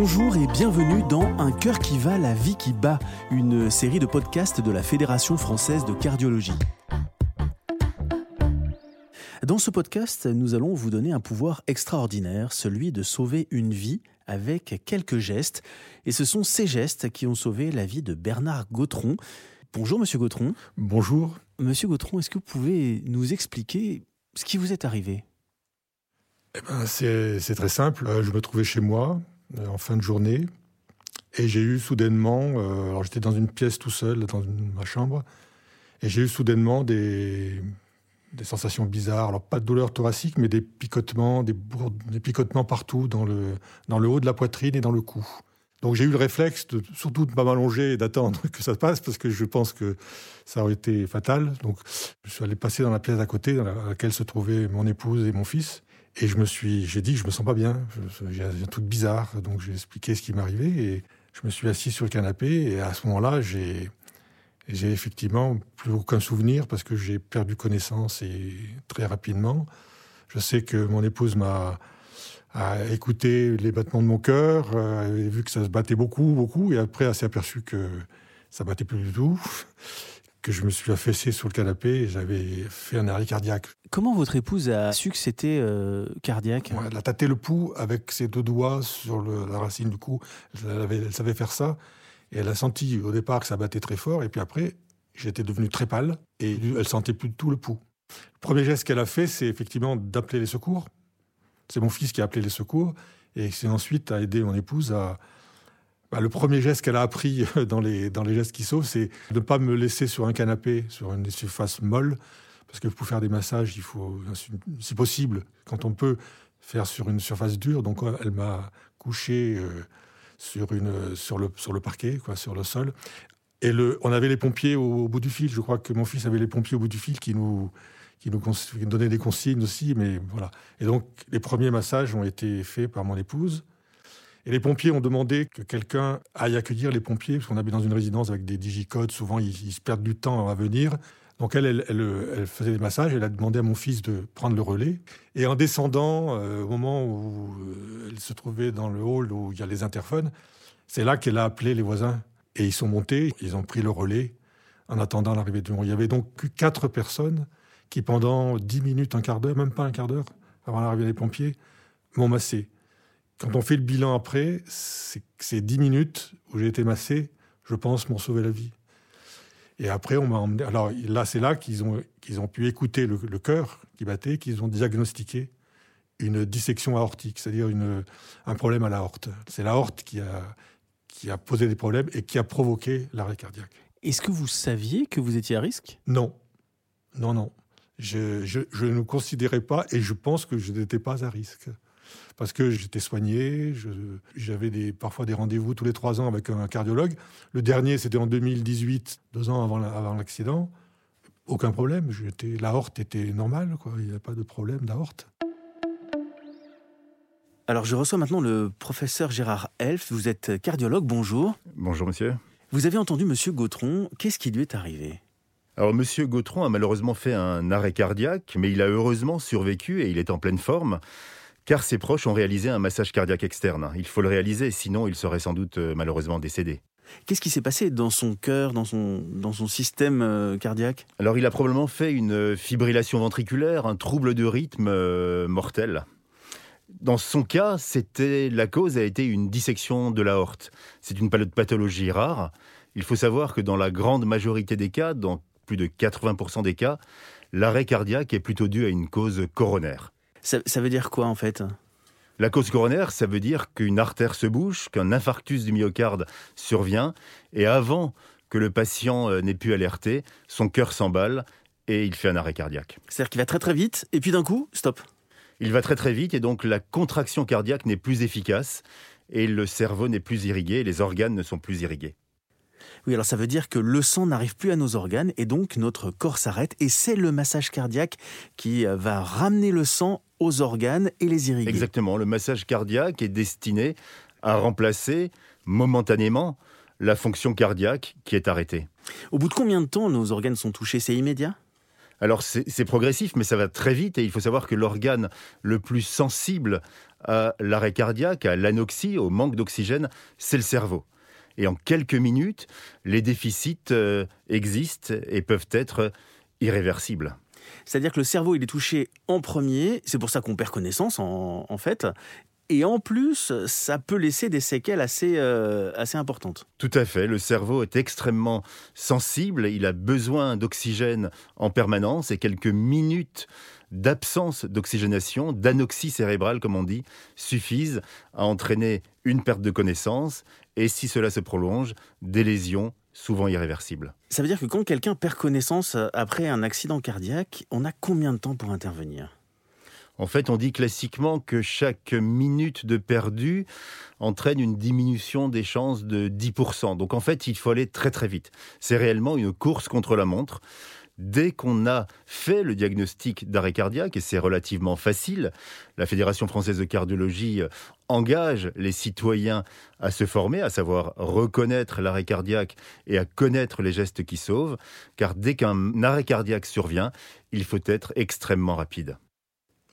Bonjour et bienvenue dans Un cœur qui va, la vie qui bat, une série de podcasts de la Fédération française de cardiologie. Dans ce podcast, nous allons vous donner un pouvoir extraordinaire, celui de sauver une vie avec quelques gestes. Et ce sont ces gestes qui ont sauvé la vie de Bernard Gautron. Bonjour Monsieur Gautron. Bonjour. Monsieur Gautron, est-ce que vous pouvez nous expliquer ce qui vous est arrivé? Eh ben, c'est, très simple. Euh, je me trouvais chez moi en fin de journée et j'ai eu soudainement, euh, alors j'étais dans une pièce tout seul, dans ma chambre, et j'ai eu soudainement des, sensations bizarres. Alors pas de douleur thoracique, mais des picotements, des, des picotements partout dans le, dans le haut de la poitrine et dans le cou. Donc j'ai eu le réflexe surtout de pas m'allonger et d'attendre que ça se passe parce que je pense que ça aurait été fatal. Donc je suis allé passer dans la pièce à côté dans laquelle se trouvaient mon épouse et mon fils. Et je me suis, j'ai dit, je me sens pas bien, j'ai un truc bizarre. Donc j'ai expliqué ce qui m'arrivait et je me suis assis sur le canapé. Et à ce moment-là, j'ai, j'ai effectivement plus aucun souvenir parce que j'ai perdu connaissance et très rapidement. Je sais que mon épouse m'a a écouté les battements de mon cœur, a vu que ça se battait beaucoup, beaucoup, et après elle s'est aperçue que ça battait plus du tout que je me suis affaissé sur le canapé et j'avais fait un arrêt cardiaque. Comment votre épouse a su que c'était euh, cardiaque Elle a tâté le pouls avec ses deux doigts sur la racine du cou. Elle, savait faire ça. Et elle a senti au départ que ça battait très fort. Et puis après, j'étais devenu très pâle et elle sentait plus du tout le pouls. Le premier geste qu'elle a fait, c'est effectivement d'appeler les secours. C'est mon fils qui a appelé les secours. Et c'est ensuite à aider mon épouse à, bah, le premier geste qu'elle a appris dans les, dans les gestes qui sauvent, c'est de ne pas me laisser sur un canapé, sur une surface molle, parce que pour faire des massages, il faut, si possible, quand on peut, faire sur une surface dure. Donc elle m'a couché euh, sur, une, sur, le, sur le parquet, quoi, sur le sol. Et le, on avait les pompiers au, bout du fil. Je crois que mon fils avait les pompiers au bout du fil qui nous, qui nous, qui nous donnaient des consignes aussi. Mais voilà. Et donc les premiers massages ont été faits par mon épouse. Et les pompiers ont demandé que quelqu'un aille accueillir les pompiers, parce qu'on habite dans une résidence avec des digicodes, souvent ils, se perdent du temps à venir. Donc elle, elle, faisait des massages, elle a demandé à mon fils de prendre le relais. Et en descendant, euh, au moment où euh, elle se trouvait dans le hall où il y a les interphones, c'est là qu'elle a appelé les voisins. Et ils sont montés, ils ont pris le relais en attendant l'arrivée du monde. Il y avait donc quatre personnes qui, pendant dix minutes, un quart d'heure, même pas un quart d'heure, avant l'arrivée des pompiers, m'ont massé. Quand on fait le bilan après, c'est dix minutes où j'ai été massé, je pense, m'ont sauvé la vie. Et après, on m'a emmené. Alors là, c'est là qu'ils ont, qu'ils ont pu écouter le, cœur qui battait, qu'ils ont diagnostiqué une dissection aortique, c'est-à-dire un problème à l'aorte. C'est l'aorte qui a, qui a posé des problèmes et qui a provoqué l'arrêt cardiaque. Est-ce que vous saviez que vous étiez à risque? Non. Non, non. Je, je, je ne considérais pas et je pense que je n'étais pas à risque parce que j'étais soigné, j'avais des, parfois des rendez-vous tous les trois ans avec un cardiologue. Le dernier, c'était en 2018, deux ans avant, l'accident. Aucun problème, l'aorte était normale, quoi. il n'y a pas de problème d'aorte. Alors je reçois maintenant le professeur Gérard Elf, vous êtes cardiologue, bonjour. Bonjour monsieur. Vous avez entendu monsieur Gautron, qu'est-ce qui lui est arrivé? Alors, Monsieur Gautron a malheureusement fait un arrêt cardiaque, mais il a heureusement survécu et il est en pleine forme car ses proches ont réalisé un massage cardiaque externe. Il faut le réaliser, sinon il serait sans doute euh, malheureusement décédé. Qu'est-ce qui s'est passé dans son cœur, dans son, dans son système euh, cardiaque? Alors il a probablement fait une fibrillation ventriculaire, un trouble de rythme euh, mortel. Dans son cas, c'était la cause a été une dissection de l'aorte. C'est une pathologie rare. Il faut savoir que dans la grande majorité des cas, dans plus de 80% des cas, l'arrêt cardiaque est plutôt dû à une cause coronaire. Ça, veut dire quoi en fait? La cause coronaire, ça veut dire qu'une artère se bouche, qu'un infarctus du myocarde survient, et avant que le patient euh, n'ait pu alerter, son cœur s'emballe et il fait un arrêt cardiaque. C'est-à-dire qu'il va très très vite, et puis d'un coup, stop. Il va très très vite, et donc la contraction cardiaque n'est plus efficace, et le cerveau n'est plus irrigué, les organes ne sont plus irrigués. Oui, alors ça veut dire que le sang n'arrive plus à nos organes et donc notre corps s'arrête et c'est le massage cardiaque qui euh, va ramener le sang aux organes et les irriguer. Exactement, le massage cardiaque est destiné à remplacer momentanément la fonction cardiaque qui est arrêtée. Au bout de combien de temps nos organes sont touchés? C'est immédiat? Alors c'est progressif, mais ça va très vite et il faut savoir que l'organe le plus sensible à l'arrêt cardiaque, à l'anoxie, au manque d'oxygène, c'est le cerveau. Et en quelques minutes, les déficits euh, existent et peuvent être irréversibles. C'est-à-dire que le cerveau, il est touché en premier, c'est pour ça qu'on perd connaissance en, fait, et en plus, ça peut laisser des séquelles assez, euh, assez importantes. Tout à fait. Le cerveau est extrêmement sensible. Il a besoin d'oxygène en permanence et quelques minutes d'absence d'oxygénation, d'anoxie cérébrale, comme on dit, suffisent à entraîner une perte de connaissance et, si cela se prolonge, des lésions souvent irréversibles. Ça veut dire que quand quelqu'un perd connaissance après un accident cardiaque, on a combien de temps pour intervenir? En fait, on dit classiquement que chaque minute de perdu entraîne une diminution des chances de 10%. Donc en fait, il faut aller très très vite. C'est réellement une course contre la montre dès qu'on a fait le diagnostic d'arrêt cardiaque, et c'est relativement facile, la Fédération française de cardiologie euh, engage les citoyens à se former, à savoir reconnaître l'arrêt cardiaque et à connaître les gestes qui sauvent, car dès qu'un arrêt cardiaque survient, il faut être extrêmement rapide.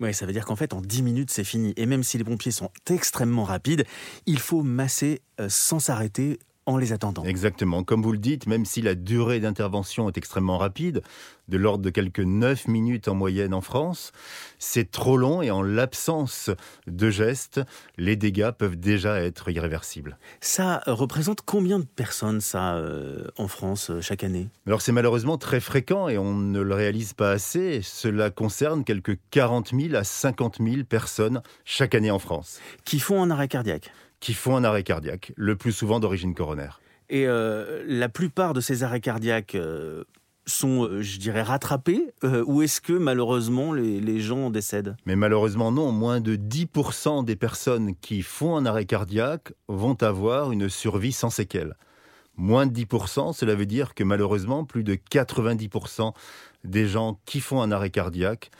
Oui, ça veut dire qu'en fait, en 10 minutes, c'est fini. Et même si les pompiers sont extrêmement rapides, il faut masser euh, sans s'arrêter en les attendant. Exactement. Comme vous le dites, même si la durée d'intervention est extrêmement rapide, de l'ordre de quelques 9 minutes en moyenne en France, c'est trop long et en l'absence de gestes, les dégâts peuvent déjà être irréversibles. Ça représente combien de personnes, ça, euh, en France, euh, chaque année? Alors c'est malheureusement très fréquent et on ne le réalise pas assez. Cela concerne quelques 40 000 à 50 000 personnes chaque année en France. Qui font un arrêt cardiaque? Qui font un arrêt cardiaque, le plus souvent d'origine coronaire. Et euh, la plupart de ces arrêts cardiaques euh, sont, euh, je dirais, rattrapés Ou est-ce que malheureusement les, gens décèdent? Mais malheureusement non, moins de 10% des personnes qui font un arrêt cardiaque vont avoir une survie sans séquelles. Moins de 10%, cela veut dire que malheureusement plus de 90% des gens qui font un arrêt cardiaque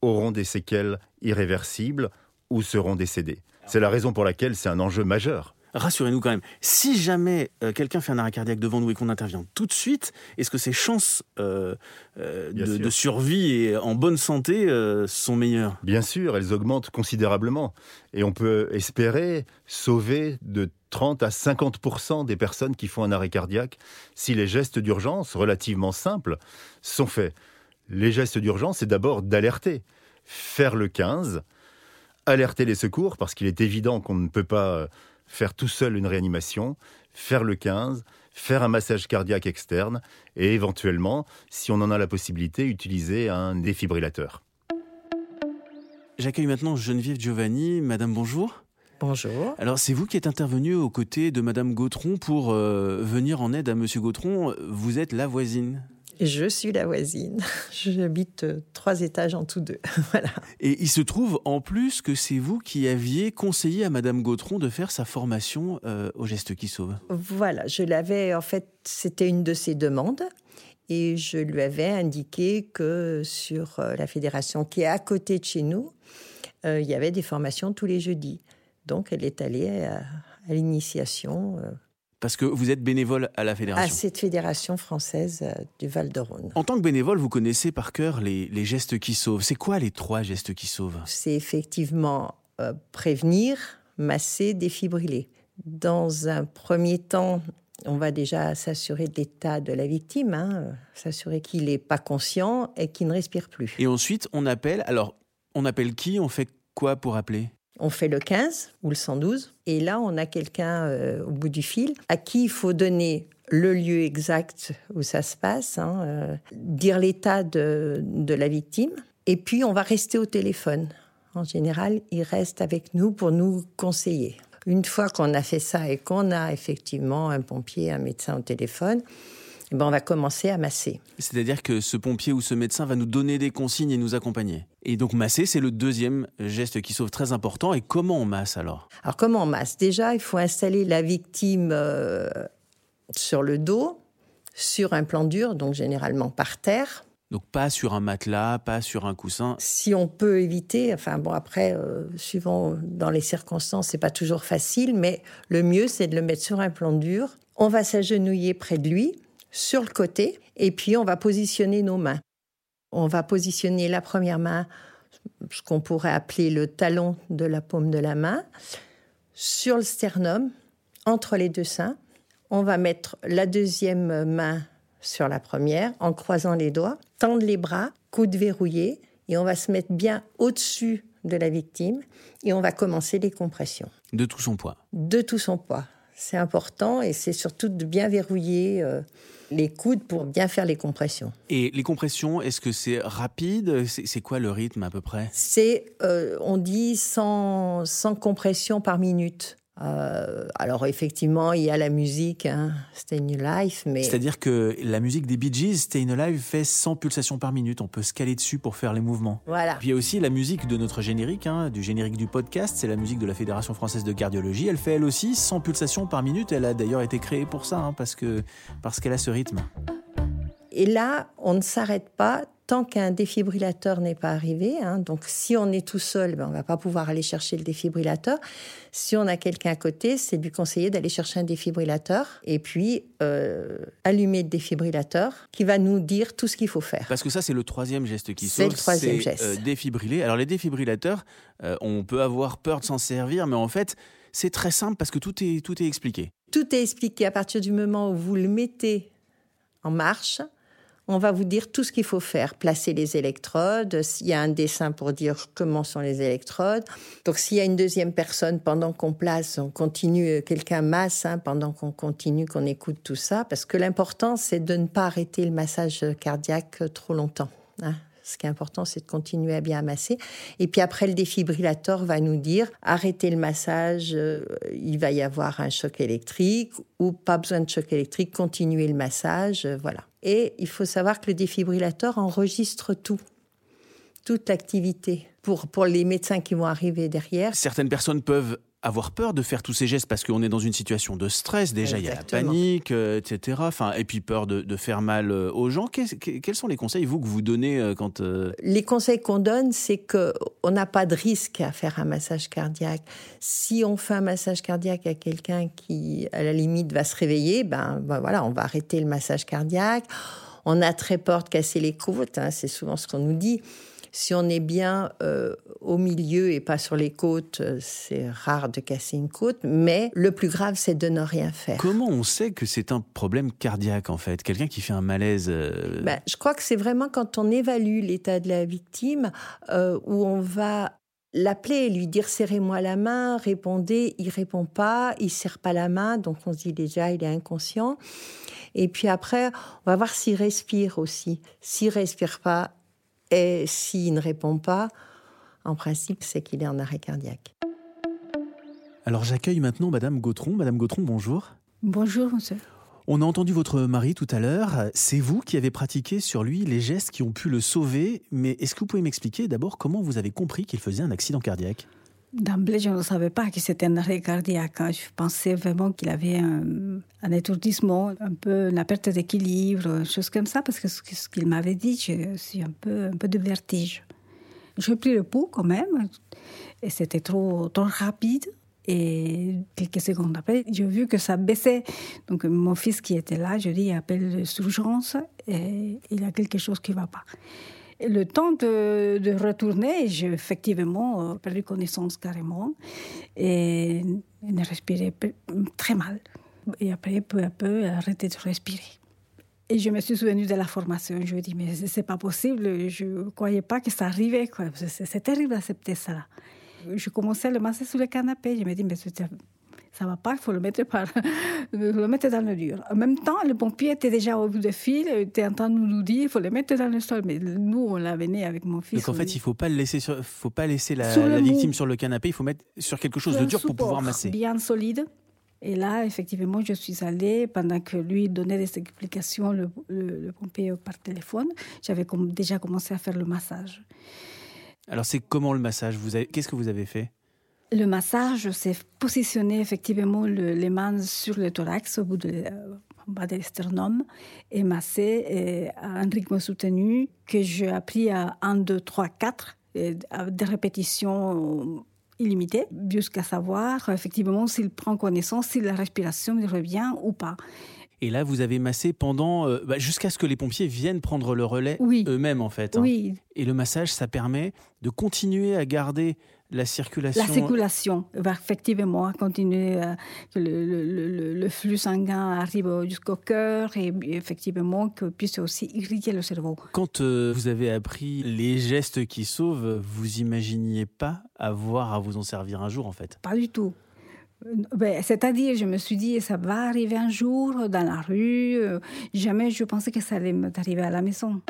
auront des séquelles irréversibles ou seront décédés. C'est la raison pour laquelle c'est un enjeu majeur. Rassurez-nous quand même, si jamais euh, quelqu'un fait un arrêt cardiaque devant nous et qu'on intervient tout de suite, est-ce que ses chances euh, euh, de, survie et en bonne santé sont meilleures? Bien sûr, elles augmentent considérablement. Et on peut espérer sauver de 30 à 50% des personnes qui font un arrêt cardiaque si les gestes d'urgence, relativement simples, sont faits. Les gestes d'urgence, c'est d'abord d'alerter. Faire le 15, alerter les secours, parce qu'il est évident qu'on ne peut pas euh, faire tout seul une réanimation, faire le 15, faire un massage cardiaque externe et éventuellement, si on en a la possibilité, utiliser un défibrillateur. J'accueille maintenant Geneviève Giovanni. Madame, bonjour. Bonjour. Alors, c'est vous qui êtes intervenu aux côtés de Madame Gautron pour euh, venir en aide à Monsieur Gautron. Vous êtes la voisine je suis la voisine. J'habite euh, trois étages en tous deux. voilà. Et il se trouve en plus que c'est vous qui aviez conseillé à Madame Gautron de faire sa formation euh, au geste qui sauve. Voilà, je l'avais, en fait, c'était une de ses demandes. Et je lui avais indiqué que sur euh, la fédération qui est à côté de chez nous, il y avait des formations tous les jeudis. Donc elle est allée à, à l'initiation parce que vous êtes bénévole à la fédération. À cette fédération française euh, du Val-de-Rhône. En tant que bénévole, vous connaissez par cœur les, gestes qui sauvent. C'est quoi les trois gestes qui sauvent? C'est effectivement euh, prévenir, masser, défibriller. Dans un premier temps, on va déjà s'assurer de l'état de la victime, hein, s'assurer qu'il n'est pas conscient et qu'il ne respire plus. Et ensuite, on appelle. Alors, on appelle qui On fait quoi pour appeler? On fait le 15 ou le 112, et là, on a quelqu'un euh, au bout du fil à qui il faut donner le lieu exact où ça se passe, hein, euh, dire l'état de, de la victime, et puis on va rester au téléphone. En général, il reste avec nous pour nous conseiller. Une fois qu'on a fait ça et qu'on a effectivement un pompier, un médecin au téléphone, eh ben, on va commencer à masser. C'est-à-dire que ce pompier ou ce médecin va nous donner des consignes et nous accompagner. Et donc masser, c'est le deuxième geste qui sauve très important. Et comment on masse alors? Alors comment on masse? Déjà, il faut installer la victime euh, sur le dos, sur un plan dur, donc généralement par terre. Donc pas sur un matelas, pas sur un coussin. Si on peut éviter, enfin bon après, euh, suivant dans les circonstances, c'est pas toujours facile, mais le mieux c'est de le mettre sur un plan dur. On va s'agenouiller près de lui, sur le côté et puis on va positionner nos mains. On va positionner la première main ce qu'on pourrait appeler le talon de la paume de la main, sur le sternum, entre les deux seins. On va mettre la deuxième main sur la première en croisant les doigts, tendre les bras, coude verrouillé, et on va se mettre bien au-dessus de la victime et on va commencer les compressions. De tout son poids De tout son poids. C'est important et c'est surtout de bien verrouiller euh, les coudes pour bien faire les compressions. Et les compressions, est-ce que c'est rapide? C'est quoi le rythme à peu près? C'est, euh, on dit 100, 100 compressions par minute. Euh, alors effectivement, il y a la musique, hein, Stay in Life, mais... C'est-à-dire que la musique des Bee Gees, Stay in Alive, fait 100 pulsations par minute. On peut se caler dessus pour faire les mouvements. Voilà. Puis il y a aussi la musique de notre générique, hein, du générique du podcast. C'est la musique de la Fédération française de cardiologie. Elle fait elle aussi 100 pulsations par minute. Elle a d'ailleurs été créée pour ça, hein, parce parce qu'elle a ce rythme. Et là, on ne s'arrête pas tant qu'un défibrillateur n'est pas arrivé. Hein. donc, si on est tout seul, ben, on va pas pouvoir aller chercher le défibrillateur. Si on a quelqu'un à côté, c'est lui conseiller d'aller chercher un défibrillateur et puis euh, allumer le défibrillateur qui va nous dire tout ce qu'il faut faire. Parce que ça, c'est le troisième geste qui C'est sauve. le troisième geste. euh, défibriller. Alors les défibrillateurs, euh, on peut avoir peur de s'en servir, mais en fait, c'est très simple parce que tout est tout est expliqué. Tout est expliqué à partir du moment où vous le mettez en marche. On va vous dire tout ce qu'il faut faire, placer les électrodes, s'il y a un dessin pour dire comment sont les électrodes. Donc s'il y a une deuxième personne pendant qu'on place, on continue, euh, quelqu'un masse hein, pendant qu'on continue, qu'on écoute tout ça, parce que l'important c'est de ne pas arrêter le massage cardiaque trop longtemps. hein. Ce qui est important, c'est de continuer à bien masser. Et puis après, le défibrillateur va nous dire arrêtez le massage, euh, il va y avoir un choc électrique ou pas besoin de choc électrique, continuez le massage, euh, voilà. Et il faut savoir que le défibrillateur enregistre tout, toute l'activité. Pour, pour les médecins qui vont arriver derrière, Certaines personnes peuvent avoir peur de faire tous ces gestes parce qu'on est dans une situation de stress. Déjà, il y a la panique, euh, etc. Enfin, et puis peur de, de faire mal euh, aux gens. Quels sont les conseils, vous, que vous donnez euh, quand... euh, les conseils qu'on donne, c'est que on n'a pas de risque à faire un massage cardiaque. Si on fait un massage cardiaque à quelqu'un qui, à la limite, va se réveiller, ben, ben voilà, on va arrêter le massage cardiaque. On a très peur de casser les côtes, hein, c'est souvent ce qu'on nous dit. Si on est bien euh, au milieu et pas sur les côtes, euh, c'est rare de casser une côte. Mais le plus grave, c'est de ne rien faire. Comment on sait que c'est un problème cardiaque, en fait? Quelqu'un qui fait un malaise... euh, Ben, je crois que c'est vraiment quand on évalue l'état de la victime euh, où on va l'appeler et lui dire serrez-moi la main, répondez, il répond pas, il serre pas la main, donc on se dit déjà il est inconscient. Et puis après, on va voir s'il respire aussi. S'il respire pas et s'il ne répond pas, en principe, c'est qu'il est en arrêt cardiaque. Alors j'accueille maintenant Madame Gautron. Madame Gautron, bonjour. Bonjour, monsieur. On a entendu votre mari tout à l'heure. C'est vous qui avez pratiqué sur lui les gestes qui ont pu le sauver. Mais est-ce que vous pouvez m'expliquer d'abord comment vous avez compris qu'il faisait un accident cardiaque? D'emblée, je ne savais pas que c'était un arrêt cardiaque. hein. Je pensais vraiment qu'il avait un, étourdissement, un peu une perte d'équilibre, chose comme ça, parce que ce, qu'il m'avait dit, je suis un peu, un peu de vertige. J'ai pris le pouls quand même, et c'était trop, trop rapide. Et quelques secondes après, j'ai vu que ça baissait. Donc, mon fils qui était là, je dis, appelle les urgences, et il y a quelque chose qui ne va pas. Le temps de, retourner, j'ai effectivement euh, perdu connaissance carrément et ne respirais très mal. Et après, peu à peu, arrêté de respirer. Et je me suis souvenue de la formation. Je me dis, mais c'est- pas possible. Je ne croyais pas que ça arrivait. C'est terrible d'accepter ça. Je commençais à le masser sur le canapé. Je me dis, mais ça va pas, il faut le mettre, par, le mettre dans le dur. En même temps, le pompier était déjà au bout du fil, il était en train de nous dire, il faut le mettre dans le sol. Mais nous, on l'avait né avec mon fils. Donc en fait, il faut pas le laisser, sur- faut pas laisser la, victime sur le canapé. Il faut mettre sur quelque chose de dur pour pouvoir masser. Bien solide. Et là, effectivement, je suis allée, pendant que lui donnait des explications, le, le- le pompier par téléphone, j'avais com- déjà commencé à faire le massage. Alors c'est comment le massage? Qu'est-ce que vous avez fait? Le massage, c'est positionner effectivement le- les mains sur le thorax, au bout de, euh, en bas de sternum, et masser et à un rythme soutenu que j'ai appris à 1, 2, 3, 4, et à des répétitions illimitées, jusqu'à savoir effectivement s'il prend connaissance, si la respiration lui revient ou pas. Et là, vous avez massé pendant euh, bah, jusqu'à ce que les pompiers viennent prendre le relais Oui. eux-mêmes en fait. hein. Oui, Et le massage, ça permet de continuer à garder la circulation. la circulation va effectivement continuer, euh, que le, le- le- le flux sanguin arrive jusqu'au cœur et effectivement que puisse aussi irriguer le cerveau. Quand euh, vous avez appris les gestes qui sauvent, vous imaginiez pas avoir à vous en servir un jour en fait? Pas du tout. Ben, C'est-à-dire, je me suis dit, ça va arriver un jour dans la rue. euh, Jamais je pensais que ça allait m'arriver à la maison.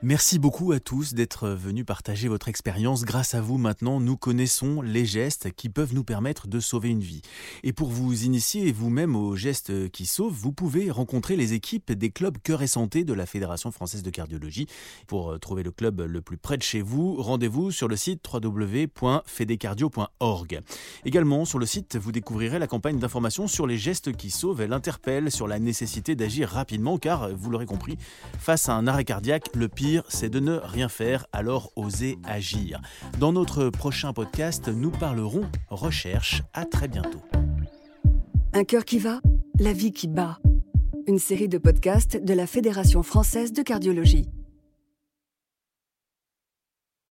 Merci beaucoup à tous d'être venus partager votre expérience. Grâce à vous, maintenant, nous connaissons les gestes qui peuvent nous permettre de sauver une vie. Et pour vous initier vous-même aux gestes qui sauvent, vous pouvez rencontrer les équipes des clubs Cœur et Santé de la Fédération française de cardiologie. Pour euh, trouver le club le plus près de chez vous, rendez-vous sur le site www.fedecardio.org. Également, sur le site, vous découvrirez la campagne d'information sur les gestes qui sauvent. Elle interpelle sur la nécessité d'agir rapidement car, vous l'aurez compris, face à un arrêt cardiaque, le pire, c'est de ne rien faire, alors osez agir. Dans notre prochain podcast, nous parlerons recherche. À très bientôt. Un cœur qui va, la vie qui bat. Une série de podcasts de la Fédération française de cardiologie.